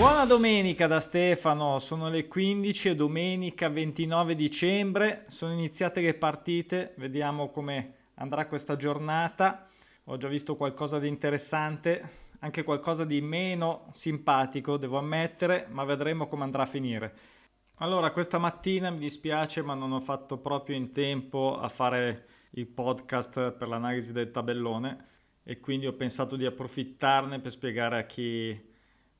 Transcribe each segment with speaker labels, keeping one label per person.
Speaker 1: Buona domenica da Stefano, sono le 15 e domenica 29 dicembre, sono iniziate le partite, vediamo come andrà questa giornata. Ho già visto qualcosa di interessante, anche qualcosa di meno simpatico, devo ammettere, ma vedremo come andrà a finire. Allora, questa mattina mi dispiace, ma non ho fatto proprio in tempo a fare il podcast per l'analisi del tabellone e quindi ho pensato di approfittarne per spiegare a chi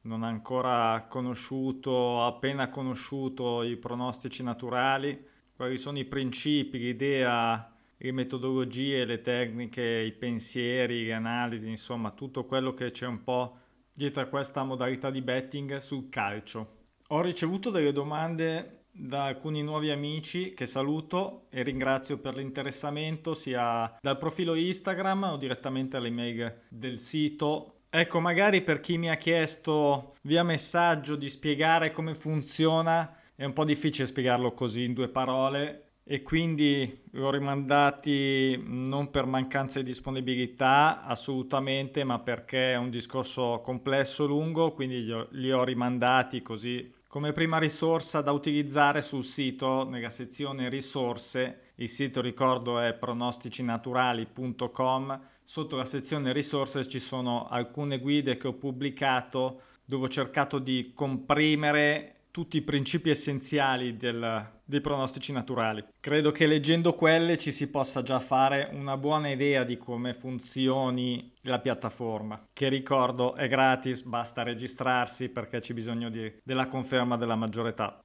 Speaker 1: non ha ancora conosciuto, appena conosciuto i pronostici naturali, quali sono i principi, l'idea, le metodologie, le tecniche, i pensieri, le analisi, insomma tutto quello che c'è un po' dietro a questa modalità di betting sul calcio. Ho ricevuto delle domande da alcuni nuovi amici che saluto e ringrazio per l'interessamento sia dal profilo Instagram o direttamente all'email del sito Ecco, magari per chi mi ha chiesto via messaggio di spiegare come funziona, è un po' difficile spiegarlo così in due parole e quindi l'ho rimandati non per mancanza di disponibilità assolutamente, ma perché è un discorso complesso, lungo, quindi ho, li ho rimandati così come prima risorsa da utilizzare sul sito nella sezione risorse. Il sito ricordo è pronosticinaturali.com Sotto la sezione risorse ci sono alcune guide che ho pubblicato dove ho cercato di comprimere tutti i principi essenziali del, dei pronostici naturali. Credo che leggendo quelle ci si possa già fare una buona idea di come funzioni la piattaforma, che ricordo è gratis, basta registrarsi perché c'è bisogno di, della conferma della maggiore età.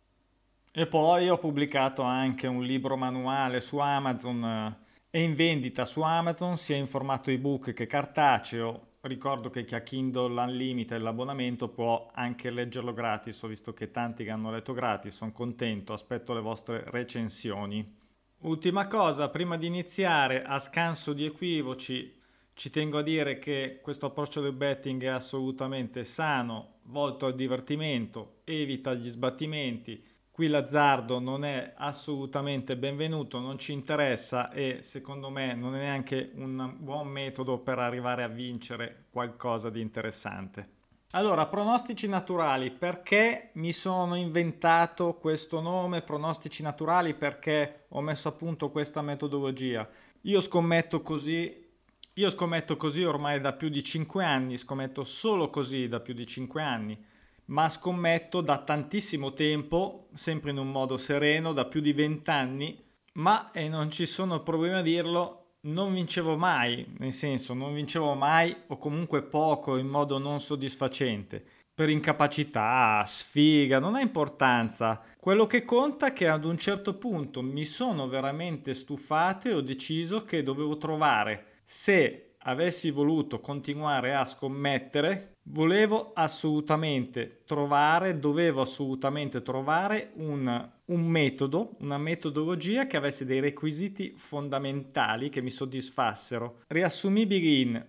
Speaker 1: E poi ho pubblicato anche un libro manuale su Amazon è in vendita su Amazon sia in formato ebook che cartaceo. Ricordo che chi ha Kindle Unlimited l'abbonamento può anche leggerlo gratis, ho visto che tanti che hanno letto gratis, sono contento, aspetto le vostre recensioni. Ultima cosa, prima di iniziare, a scanso di equivoci, ci tengo a dire che questo approccio del betting è assolutamente sano, volto al divertimento, evita gli sbattimenti, Qui l'azzardo non è assolutamente benvenuto, non ci interessa e secondo me non è neanche un buon metodo per arrivare a vincere qualcosa di interessante. Allora, pronostici naturali, perché mi sono inventato questo nome, pronostici naturali, perché ho messo a punto questa metodologia? Io scommetto così, io scommetto così ormai da più di 5 anni, scommetto solo così da più di 5 anni ma scommetto da tantissimo tempo, sempre in un modo sereno, da più di vent'anni, ma, e non ci sono problemi a dirlo, non vincevo mai, nel senso non vincevo mai o comunque poco in modo non soddisfacente. Per incapacità, sfiga, non ha importanza. Quello che conta è che ad un certo punto mi sono veramente stufato e ho deciso che dovevo trovare se avessi voluto continuare a scommettere Volevo assolutamente trovare, dovevo assolutamente trovare un, un, metodo, una metodologia che avesse dei requisiti fondamentali che mi soddisfassero, riassumibili in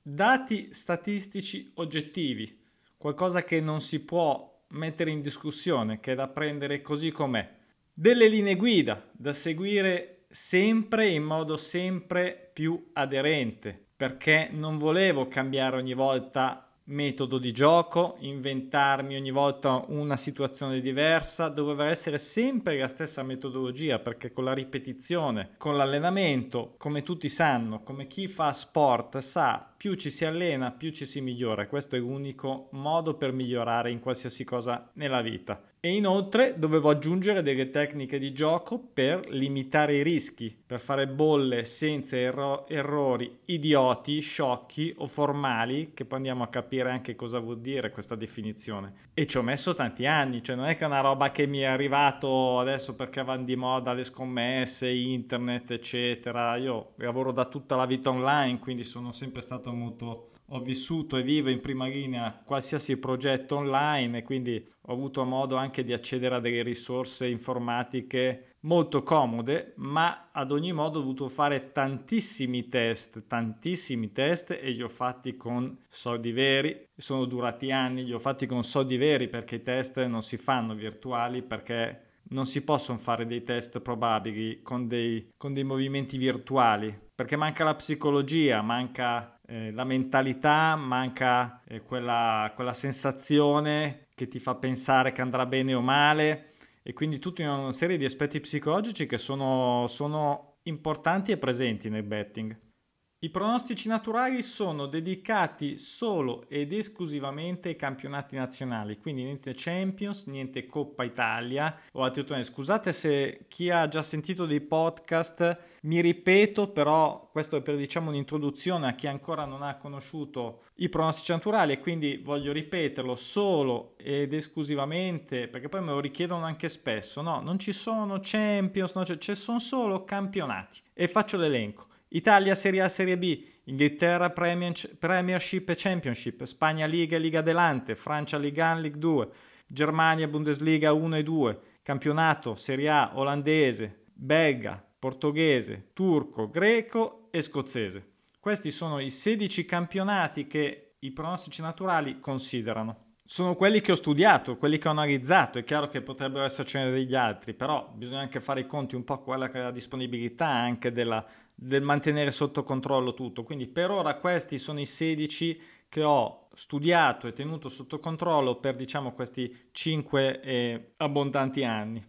Speaker 1: dati statistici oggettivi, qualcosa che non si può mettere in discussione, che è da prendere così com'è, delle linee guida da seguire sempre in modo sempre più aderente, perché non volevo cambiare ogni volta metodo di gioco, inventarmi ogni volta una situazione diversa, doveva essere sempre la stessa metodologia perché con la ripetizione, con l'allenamento, come tutti sanno, come chi fa sport sa, più ci si allena, più ci si migliora. Questo è l'unico modo per migliorare in qualsiasi cosa nella vita. E inoltre dovevo aggiungere delle tecniche di gioco per limitare i rischi, per fare bolle senza erro- errori idioti, sciocchi o formali, che poi andiamo a capire anche cosa vuol dire questa definizione. E ci ho messo tanti anni, cioè non è che è una roba che mi è arrivato adesso perché vanno di moda le scommesse, internet, eccetera. Io lavoro da tutta la vita online, quindi sono sempre stato molto ho vissuto e vivo in prima linea qualsiasi progetto online e quindi ho avuto modo anche di accedere a delle risorse informatiche molto comode, ma ad ogni modo ho dovuto fare tantissimi test, tantissimi test e li ho fatti con soldi veri, sono durati anni, li ho fatti con soldi veri perché i test non si fanno virtuali perché non si possono fare dei test probabili con dei, con dei movimenti virtuali perché manca la psicologia, manca eh, la mentalità, manca eh, quella, quella sensazione che ti fa pensare che andrà bene o male e quindi tutta una serie di aspetti psicologici che sono, sono importanti e presenti nel betting. I pronostici naturali sono dedicati solo ed esclusivamente ai campionati nazionali, quindi niente Champions, niente Coppa Italia o altri. Scusate se chi ha già sentito dei podcast mi ripeto, però questo è per diciamo un'introduzione a chi ancora non ha conosciuto i pronostici naturali e quindi voglio ripeterlo solo ed esclusivamente perché poi me lo richiedono anche spesso. No, non ci sono Champions, no, cioè, ci sono solo campionati e faccio l'elenco. Italia Serie A Serie B, Inghilterra Premiership e Championship, Spagna Liga e Liga Adelante, Francia Ligue 1, Ligue 2, Germania Bundesliga 1 e 2, campionato Serie A olandese, belga, portoghese, turco, greco e scozzese. Questi sono i 16 campionati che i pronostici naturali considerano sono quelli che ho studiato, quelli che ho analizzato. È chiaro che potrebbero essercene degli altri, però bisogna anche fare i conti un po' quella che è la disponibilità anche della, del mantenere sotto controllo tutto. Quindi per ora questi sono i 16 che ho studiato e tenuto sotto controllo per diciamo questi 5 eh, abbondanti anni.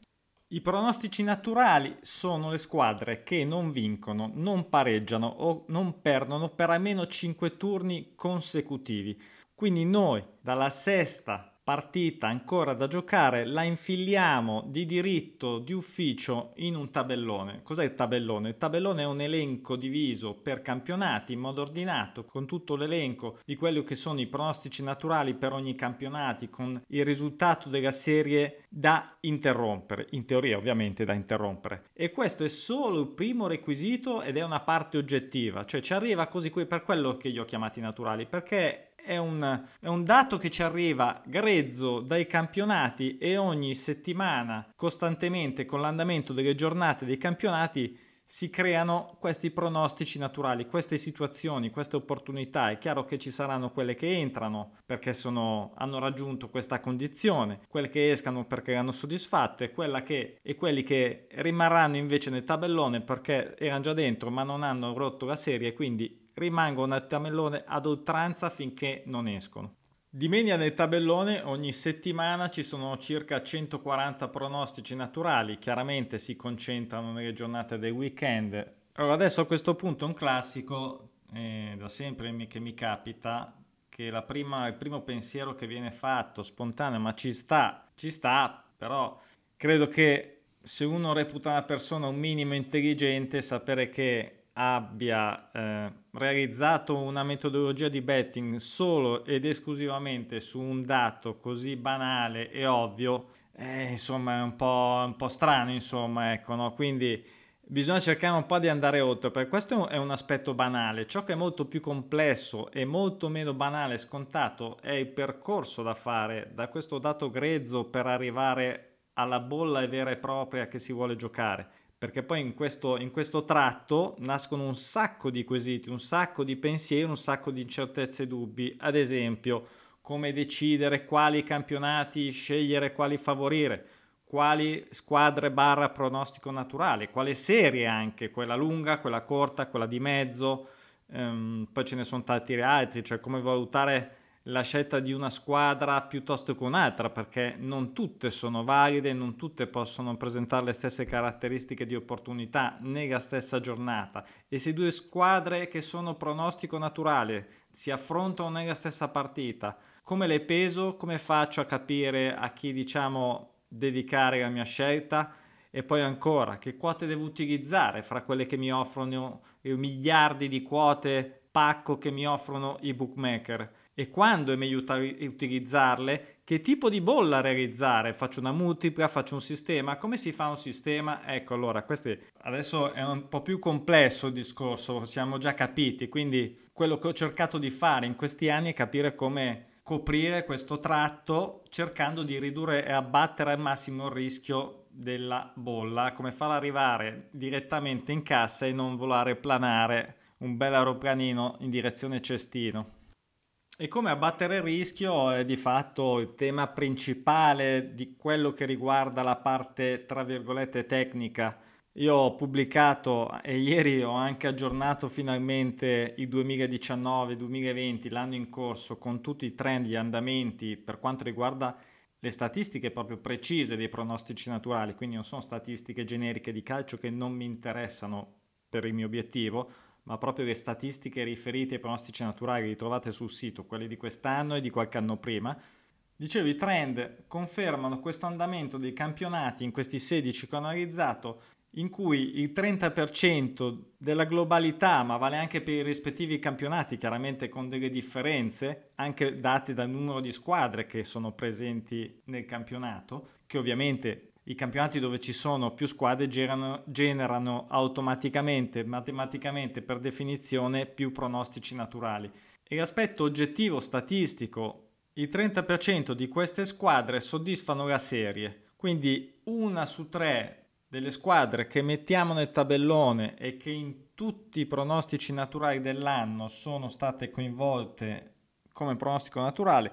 Speaker 1: I pronostici naturali sono le squadre che non vincono, non pareggiano o non perdono per almeno 5 turni consecutivi. Quindi noi dalla sesta partita ancora da giocare la infiliamo di diritto, di ufficio in un tabellone. Cos'è il tabellone? Il tabellone è un elenco diviso per campionati in modo ordinato, con tutto l'elenco di quelli che sono i pronostici naturali per ogni campionato, con il risultato della serie da interrompere, in teoria ovviamente da interrompere. E questo è solo il primo requisito ed è una parte oggettiva, cioè ci arriva così per quello che io ho chiamati naturali, perché è un, è un, dato che ci arriva grezzo dai campionati e ogni settimana, costantemente con l'andamento delle giornate dei campionati, si creano questi pronostici naturali, queste situazioni, queste opportunità. È chiaro che ci saranno quelle che entrano perché sono, hanno raggiunto questa condizione, quelle che escano perché erano soddisfatte, che, e quelli che rimarranno invece nel tabellone perché erano già dentro ma non hanno rotto la serie e quindi rimangono nel tabellone ad oltranza finché non escono. Di media nel tabellone ogni settimana ci sono circa 140 pronostici naturali, chiaramente si concentrano nelle giornate del weekend. Allora adesso a questo punto un classico, eh, da sempre che mi capita, che prima, il primo pensiero che viene fatto, spontaneo, ma ci sta, ci sta, però credo che se uno reputa una persona un minimo intelligente, sapere che abbia eh, realizzato una metodologia di betting solo ed esclusivamente su un dato così banale e ovvio, eh, insomma è un po', un po', strano, insomma, ecco, no? Quindi bisogna cercare un po' di andare oltre, perché questo è un aspetto banale. Ciò che è molto più complesso e molto meno banale e scontato è il percorso da fare da questo dato grezzo per arrivare alla bolla vera e propria che si vuole giocare perché poi in questo, in questo, tratto nascono un sacco di quesiti, un sacco di pensieri, un sacco di incertezze e dubbi. Ad esempio, come decidere quali campionati scegliere, quali favorire, quali squadre barra pronostico naturale, quale serie anche, quella lunga, quella corta, quella di mezzo, ehm, poi ce ne sono tanti altri, cioè come valutare la scelta di una squadra piuttosto che un'altra, perché non tutte sono valide, non tutte possono presentare le stesse caratteristiche di opportunità nella stessa giornata. E se due squadre che sono pronostico naturale si affrontano nella stessa partita, come le peso? Come faccio a capire a chi diciamo dedicare la mia scelta? E poi ancora, che quote devo utilizzare fra quelle che mi offrono miliardi di quote pacco che mi offrono i bookmaker? E quando è meglio utilizzarle, che tipo di bolla realizzare, faccio una multipla, faccio un sistema, come si fa un sistema? Ecco, allora, questo adesso è un po' più complesso il discorso, siamo già capiti, quindi quello che ho cercato di fare in questi anni è capire come coprire questo tratto cercando di ridurre e abbattere al massimo il rischio della bolla, come farla arrivare direttamente in cassa e non volare planare un bel aeroplanino in direzione cestino. E come abbattere il rischio è di fatto il tema principale di quello che riguarda la parte, tra virgolette, tecnica. Io ho pubblicato e ieri ho anche aggiornato finalmente il 2019-2020, l'anno in corso, con tutti i trend, gli andamenti per quanto riguarda le statistiche proprio precise dei pronostici naturali, quindi non sono statistiche generiche di calcio che non mi interessano per il mio obiettivo, ma proprio le statistiche riferite ai pronostici naturali che ritrovate sul sito, quelle di quest'anno e di qualche anno prima. Dicevo, i trend confermano questo andamento dei campionati in questi 16 che ho analizzato in cui il 30% della globalità, ma vale anche per i rispettivi campionati, chiaramente con delle differenze, anche date dal numero di squadre che sono presenti nel campionato, che ovviamente i campionati dove ci sono più squadre generano, generano automaticamente, matematicamente, per definizione, più pronostici naturali. E l'aspetto oggettivo statistico, il 30% di queste squadre soddisfano la serie, quindi una su tre delle squadre che mettiamo nel tabellone e che in tutti i pronostici naturali dell'anno sono state coinvolte come pronostico naturale,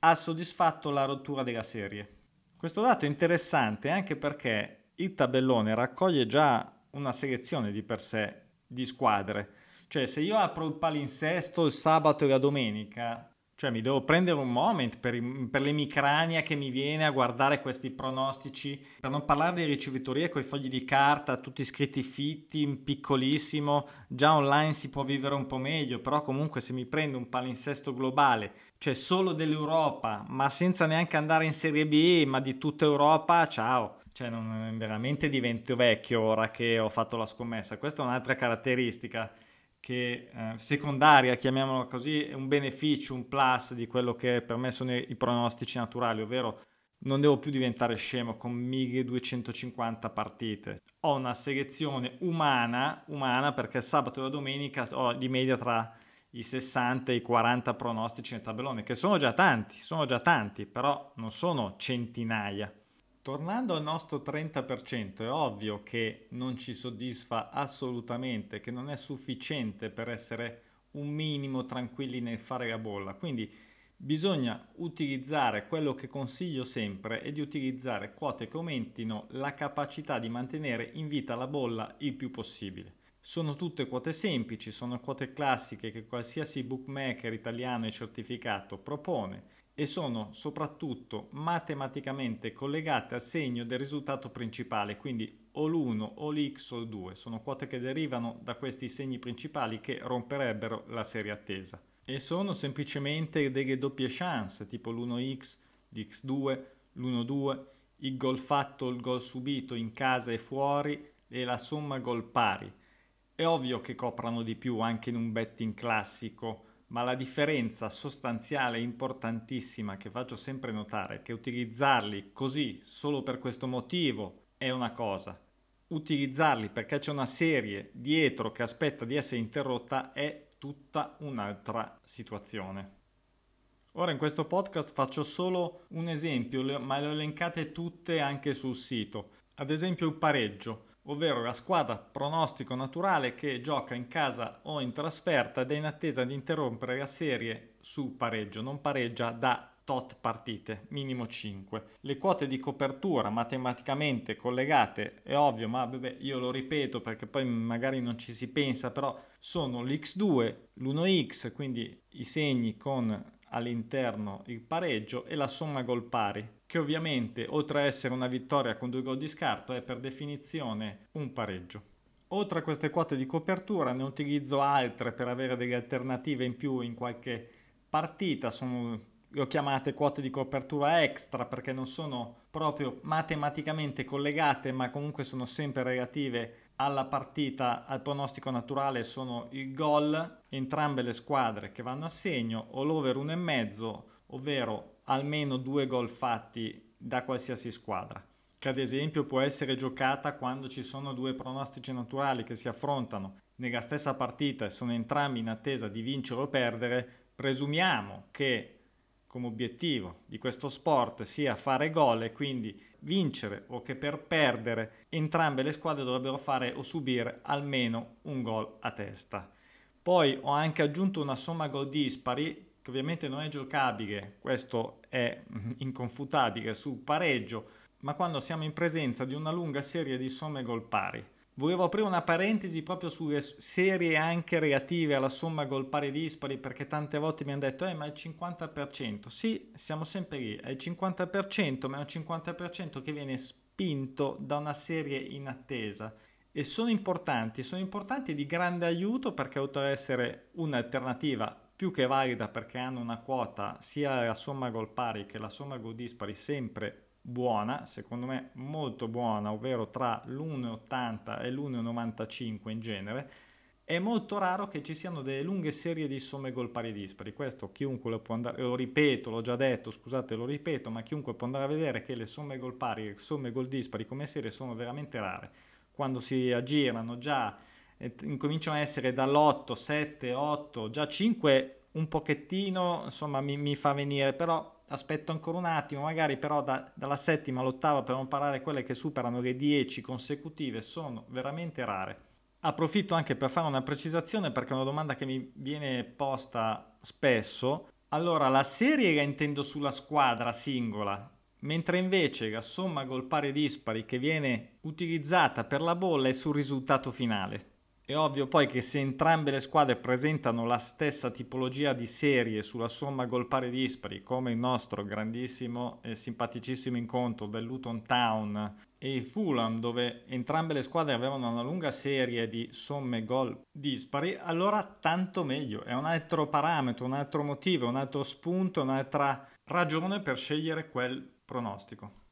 Speaker 1: ha soddisfatto la rottura della serie. Questo dato è interessante anche perché il tabellone raccoglie già una selezione di per sé di squadre. Cioè se io apro il palinsesto il sabato e la domenica cioè mi devo prendere un moment per, per l'emicrania che mi viene a guardare questi pronostici, per non parlare di ricevitorie con i fogli di carta, tutti scritti fitti, piccolissimo, già online si può vivere un po' meglio, però comunque se mi prendo un palinsesto globale, cioè solo dell'Europa, ma senza neanche andare in Serie B, ma di tutta Europa, ciao. Cioè non, veramente divento vecchio ora che ho fatto la scommessa, questa è un'altra caratteristica che eh, secondaria, chiamiamola così, è un beneficio, un plus di quello che per me sono i, i pronostici naturali, ovvero non devo più diventare scemo con 1250 partite. Ho una selezione umana, umana perché sabato e la domenica ho di media tra i 60 e i 40 pronostici nel tabellone, che sono già tanti, sono già tanti, però non sono centinaia. Tornando al nostro 30%, è ovvio che non ci soddisfa assolutamente, che non è sufficiente per essere un minimo tranquilli nel fare la bolla. Quindi bisogna utilizzare quello che consiglio sempre è di utilizzare quote che aumentino la capacità di mantenere in vita la bolla il più possibile. Sono tutte quote semplici, sono quote classiche che qualsiasi bookmaker italiano e certificato propone e sono soprattutto matematicamente collegate al segno del risultato principale, quindi o l'1 o l'x o il 2, sono quote che derivano da questi segni principali che romperebbero la serie attesa. E sono semplicemente delle doppie chance, tipo l'1x, l'x2, l'1-2, il gol fatto, il gol subito in casa e fuori e la somma gol pari. È ovvio che coprano di più anche in un betting classico, ma la differenza sostanziale e importantissima che faccio sempre notare è che utilizzarli così solo per questo motivo è una cosa, utilizzarli perché c'è una serie dietro che aspetta di essere interrotta è tutta un'altra situazione. Ora in questo podcast faccio solo un esempio, ma le ho elencate tutte anche sul sito. Ad esempio il pareggio ovvero la squadra pronostico naturale che gioca in casa o in trasferta ed è in attesa di interrompere la serie su pareggio, non pareggia da tot partite, minimo 5. Le quote di copertura matematicamente collegate, è ovvio, ma vabbè, io lo ripeto perché poi magari non ci si pensa, però sono l'x2, l'1x, quindi i segni con all'interno il pareggio e la somma gol pari, che ovviamente oltre a essere una vittoria con due gol di scarto è per definizione un pareggio. Oltre a queste quote di copertura ne utilizzo altre per avere delle alternative in più in qualche partita, sono le ho chiamate quote di copertura extra perché non sono proprio matematicamente collegate ma comunque sono sempre relative alla partita, al pronostico naturale sono il gol, entrambe le squadre che vanno a segno o l'over 1,5 ovvero almeno due gol fatti da qualsiasi squadra che ad esempio può essere giocata quando ci sono due pronostici naturali che si affrontano nella stessa partita e sono entrambi in attesa di vincere o perdere, presumiamo che come obiettivo di questo sport sia fare gol e quindi vincere o che per perdere entrambe le squadre dovrebbero fare o subire almeno un gol a testa. Poi ho anche aggiunto una somma gol dispari che ovviamente non è giocabile, questo è inconfutabile sul pareggio, ma quando siamo in presenza di una lunga serie di somme gol pari. Volevo aprire una parentesi proprio sulle serie anche relative alla somma gol pari dispari perché tante volte mi hanno detto eh ma è il 50%. Sì, siamo sempre lì, è il 50% ma è un 50% che viene spinto da una serie in attesa e sono importanti, sono importanti di grande aiuto perché oltre ad essere un'alternativa più che valida perché hanno una quota sia la somma gol pari che la somma gol dispari sempre buona, secondo me molto buona, ovvero tra l'1,80 e l'1,95 in genere, è molto raro che ci siano delle lunghe serie di somme gol pari dispari. Questo chiunque lo può andare, lo ripeto, l'ho già detto, scusate, lo ripeto, ma chiunque può andare a vedere che le somme gol pari e le somme gol dispari come serie sono veramente rare. Quando si aggirano già incominciano a essere dall'8, 7, 8, già 5 un pochettino, insomma mi, mi fa venire, però aspetto ancora un attimo, magari però da, dalla settima all'ottava per non parlare quelle che superano le 10 consecutive sono veramente rare. Approfitto anche per fare una precisazione perché è una domanda che mi viene posta spesso. Allora, la serie la intendo sulla squadra singola, mentre invece la somma gol pari dispari che viene utilizzata per la bolla è sul risultato finale. È ovvio poi che se entrambe le squadre presentano la stessa tipologia di serie sulla somma gol pari dispari, come il nostro grandissimo e simpaticissimo incontro del Luton Town e Fulham, dove entrambe le squadre avevano una lunga serie di somme gol dispari, allora tanto meglio. È un altro parametro, un altro motivo, un altro spunto, un'altra ragione per scegliere quel pronostico.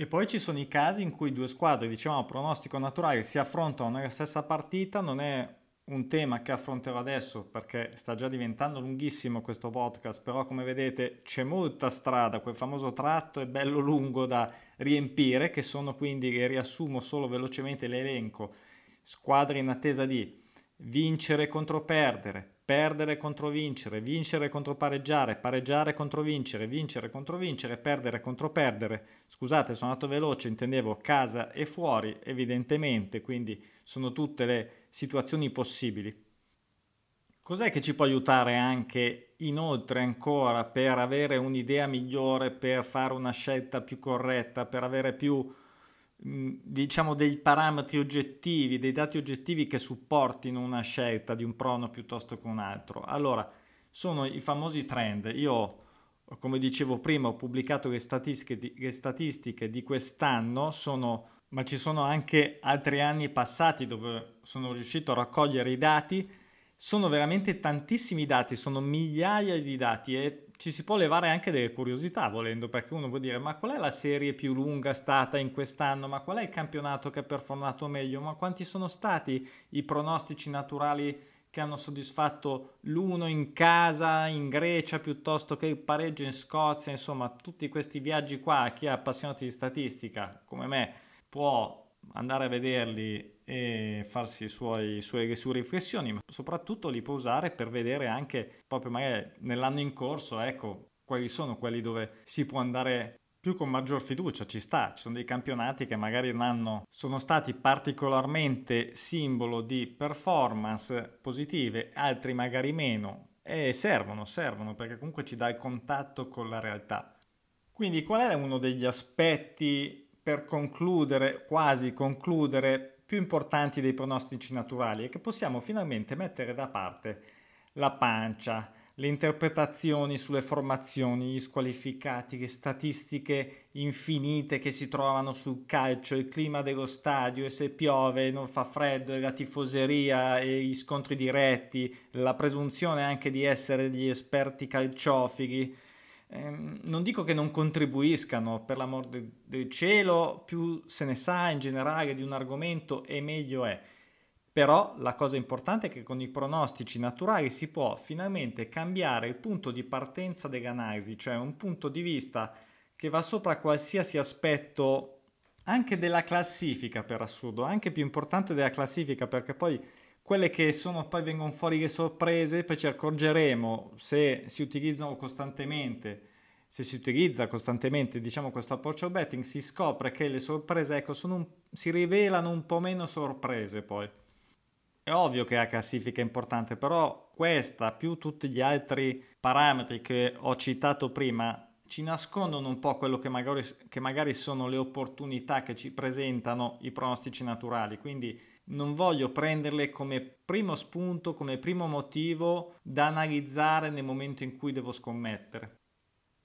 Speaker 1: E poi ci sono i casi in cui due squadre, diciamo pronostico naturale, si affrontano nella stessa partita, non è un tema che affronterò adesso perché sta già diventando lunghissimo questo podcast, però come vedete c'è molta strada, quel famoso tratto è bello lungo da riempire, che sono quindi, riassumo solo velocemente l'elenco, squadre in attesa di vincere contro perdere, perdere contro vincere, vincere contro pareggiare, pareggiare contro vincere, vincere contro vincere, perdere contro perdere. Scusate, sono andato veloce, intendevo casa e fuori, evidentemente, quindi sono tutte le situazioni possibili. Cos'è che ci può aiutare anche inoltre ancora per avere un'idea migliore, per fare una scelta più corretta, per avere più diciamo dei parametri oggettivi, dei dati oggettivi che supportino una scelta di un prono piuttosto che un altro. Allora, sono i famosi trend. Io, come dicevo prima, ho pubblicato le statistiche di, le statistiche di quest'anno, sono, ma ci sono anche altri anni passati dove sono riuscito a raccogliere i dati. Sono veramente tantissimi dati, sono migliaia di dati e ci si può levare anche delle curiosità volendo, perché uno può dire ma qual è la serie più lunga stata in quest'anno, ma qual è il campionato che ha performato meglio, ma quanti sono stati i pronostici naturali che hanno soddisfatto l'uno in casa in Grecia piuttosto che il pareggio in Scozia, insomma tutti questi viaggi qua, chi è appassionato di statistica come me può andare a vederli e farsi le sue riflessioni, ma soprattutto li può usare per vedere anche proprio magari nell'anno in corso, ecco, quali sono quelli dove si può andare più con maggior fiducia, ci sta, ci sono dei campionati che magari un anno sono stati particolarmente simbolo di performance positive, altri magari meno, e servono, servono perché comunque ci dà il contatto con la realtà. Quindi qual è uno degli aspetti per concludere, quasi concludere, più importanti dei pronostici naturali e che possiamo finalmente mettere da parte la pancia, le interpretazioni sulle formazioni, gli squalificati, le statistiche infinite che si trovano sul calcio, il clima dello stadio e se piove, non fa freddo, e la tifoseria e gli scontri diretti, la presunzione anche di essere degli esperti calciofili ehm, non dico che non contribuiscano, per l'amor de- del cielo, più se ne sa in generale di un argomento e meglio è. Però la cosa importante è che con i pronostici naturali si può finalmente cambiare il punto di partenza dell'analisi, cioè un punto di vista che va sopra qualsiasi aspetto anche della classifica per assurdo, anche più importante della classifica perché poi quelle che sono poi vengono fuori le sorprese, poi ci accorgeremo se si utilizzano costantemente, se si utilizza costantemente diciamo questo approccio betting, si scopre che le sorprese ecco, un, si rivelano un po' meno sorprese poi. È ovvio che la classifica è importante, però questa più tutti gli altri parametri che ho citato prima ci nascondono un po' quello che magari, che magari sono le opportunità che ci presentano i pronostici naturali. Quindi non voglio prenderle come primo spunto, come primo motivo da analizzare nel momento in cui devo scommettere.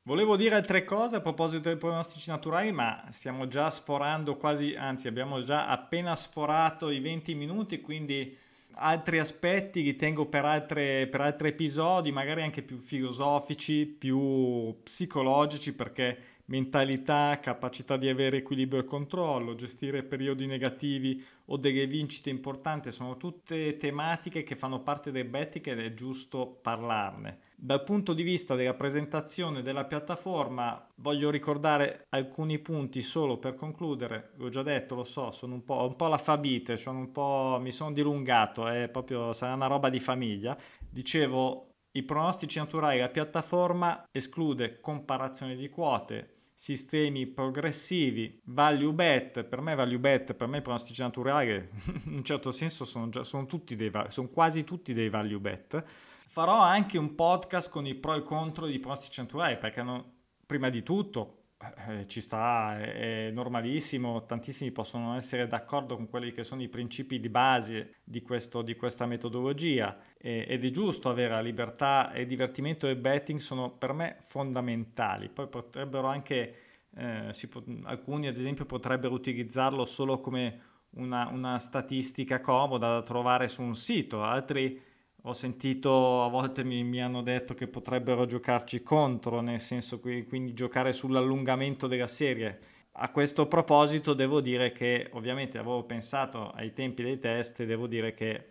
Speaker 1: Volevo dire altre cose a proposito dei pronostici naturali, ma stiamo già sforando quasi, anzi abbiamo già appena sforato i 20 minuti, quindi altri aspetti li tengo per, altre, per altri episodi, magari anche più filosofici, più psicologici, perché mentalità, capacità di avere equilibrio e controllo, gestire periodi negativi o delle vincite importanti, sono tutte tematiche che fanno parte dei betting ed è giusto parlarne. Dal punto di vista della presentazione della piattaforma voglio ricordare alcuni punti solo per concludere, l'ho già detto, lo so, sono un po', un po la fabite, sono un po', mi sono dilungato, è proprio, sarà una roba di famiglia. Dicevo, i pronostici naturali, la piattaforma esclude comparazione di quote, sistemi progressivi, value bet, per me value bet, per me i pronostici naturali in un certo senso sono, già, sono, tutti dei, sono quasi tutti dei value bet. Farò anche un podcast con i pro e contro di pronostici naturali perché non, prima di tutto eh, ci sta, è, è, normalissimo, tantissimi possono essere d'accordo con quelli che sono i principi di base di, questo, di questa metodologia. E, ed è giusto avere la libertà e divertimento e betting sono per me fondamentali, poi potrebbero anche, eh, po- alcuni ad esempio potrebbero utilizzarlo solo come una, una statistica comoda da trovare su un sito, altri ho sentito, a volte mi, mi, hanno detto che potrebbero giocarci contro, nel senso che quindi giocare sull'allungamento della serie. A questo proposito devo dire che ovviamente avevo pensato ai tempi dei test e devo dire che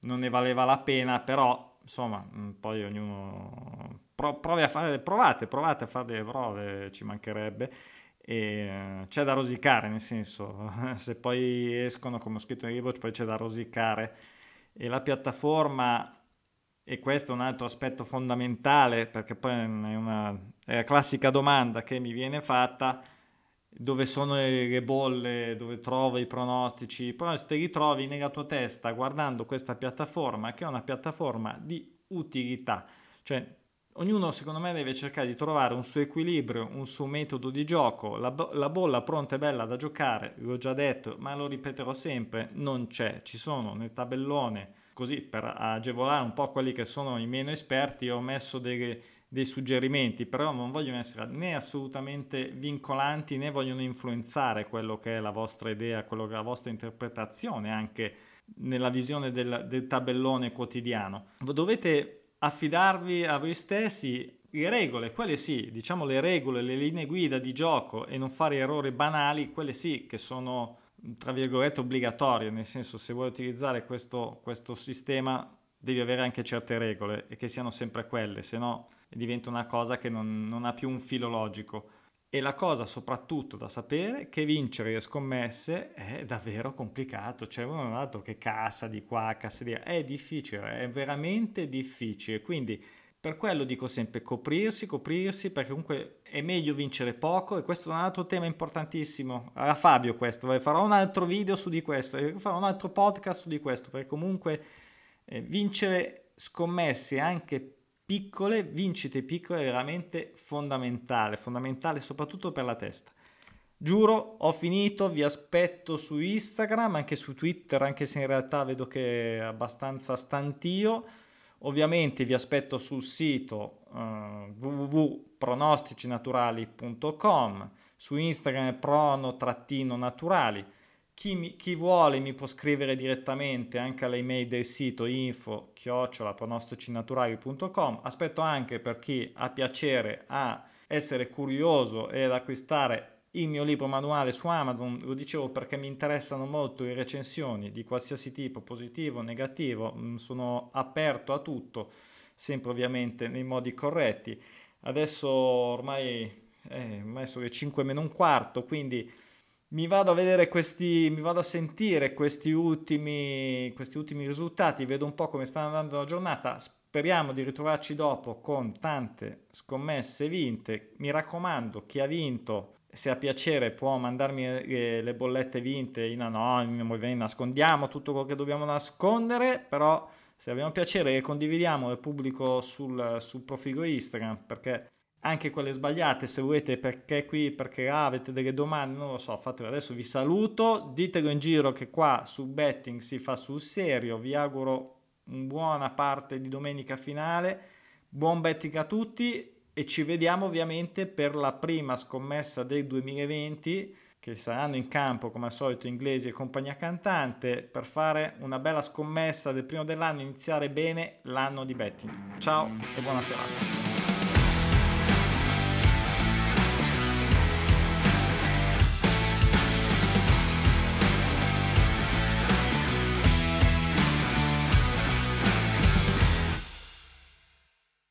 Speaker 1: non ne valeva la pena, però insomma mm, poi ognuno provi a fare, provate, provate a fare delle prove, ci mancherebbe. E eh, c'è da rosicare, nel senso, se poi escono come ho scritto nel libro, poi c'è da rosicare e la piattaforma, e questo è un altro aspetto fondamentale perché poi è, una, è la classica domanda che mi viene fatta, dove sono le bolle, dove trovo i pronostici, te li trovi nella tua testa guardando questa piattaforma che è una piattaforma di utilità, cioè ognuno secondo me deve cercare di trovare un suo equilibrio, un suo metodo di gioco, la, la, bolla pronta e bella da giocare, l'ho già detto, ma lo ripeterò sempre, non c'è, ci sono nel tabellone, così per agevolare un po' quelli che sono i meno esperti ho messo dei, dei suggerimenti, però non vogliono essere né assolutamente vincolanti né vogliono influenzare quello che è la vostra idea, quello che è la vostra interpretazione anche nella visione del, del tabellone quotidiano. Dovete affidarvi a voi stessi le regole, quelle sì, diciamo le regole, le linee guida di gioco e non fare errori banali, quelle sì che sono tra virgolette obbligatorie, nel senso se vuoi utilizzare questo, questo sistema devi avere anche certe regole e che siano sempre quelle, se no diventa una cosa che non, non ha più un filo logico. E la cosa soprattutto da sapere è che vincere le scommesse è davvero complicato, uno un altro che cassa di qua, cassa di là, è difficile, è veramente difficile, quindi per quello dico sempre coprirsi, coprirsi, perché comunque è meglio vincere poco e questo è un altro tema importantissimo. Alla Fabio questo, farò un altro video su di questo, farò un altro podcast su di questo, perché comunque eh, vincere scommesse anche piccole, vincite piccole è veramente fondamentale, fondamentale soprattutto per la testa. Giuro, ho finito, vi aspetto su Instagram, anche su Twitter, anche se in realtà vedo che è abbastanza stantio. Ovviamente vi aspetto sul sito uh, www.pronosticinaturali.com, su Instagram prono-naturali chi, mi, chi, vuole mi può scrivere direttamente anche all'email del sito info chiocciolapronostici.naturali.com. Aspetto anche per chi ha piacere a essere curioso e ad acquistare il mio libro manuale su Amazon, lo dicevo perché mi interessano molto le recensioni di qualsiasi tipo, positivo, negativo, mm, sono aperto a tutto, sempre ovviamente nei modi corretti. Adesso ormai, eh, ormai sono le 5 meno un quarto, quindi mi vado a vedere questi, mi vado a sentire questi ultimi, questi ultimi risultati, vedo un po' come sta andando la giornata. Speriamo di ritrovarci dopo con tante scommesse vinte. Mi raccomando, chi ha vinto, se ha piacere, può mandarmi le, le bollette vinte in anonimo, nascondiamo tutto quello che dobbiamo nascondere, però se abbiamo piacere condividiamo il pubblico sul, sul profilo Instagram perché anche quelle sbagliate, se volete perché qui, perché ah, avete delle domande, non lo so, fatelo adesso, vi saluto, ditelo in giro che qua su betting si fa sul serio, vi auguro una buona parte di domenica finale, buon betting a tutti e ci vediamo ovviamente per la prima scommessa del 2020 che saranno in campo come al solito inglesi e compagnia cantante per fare una bella scommessa del primo dell'anno, iniziare bene l'anno di betting. Ciao e buona serata.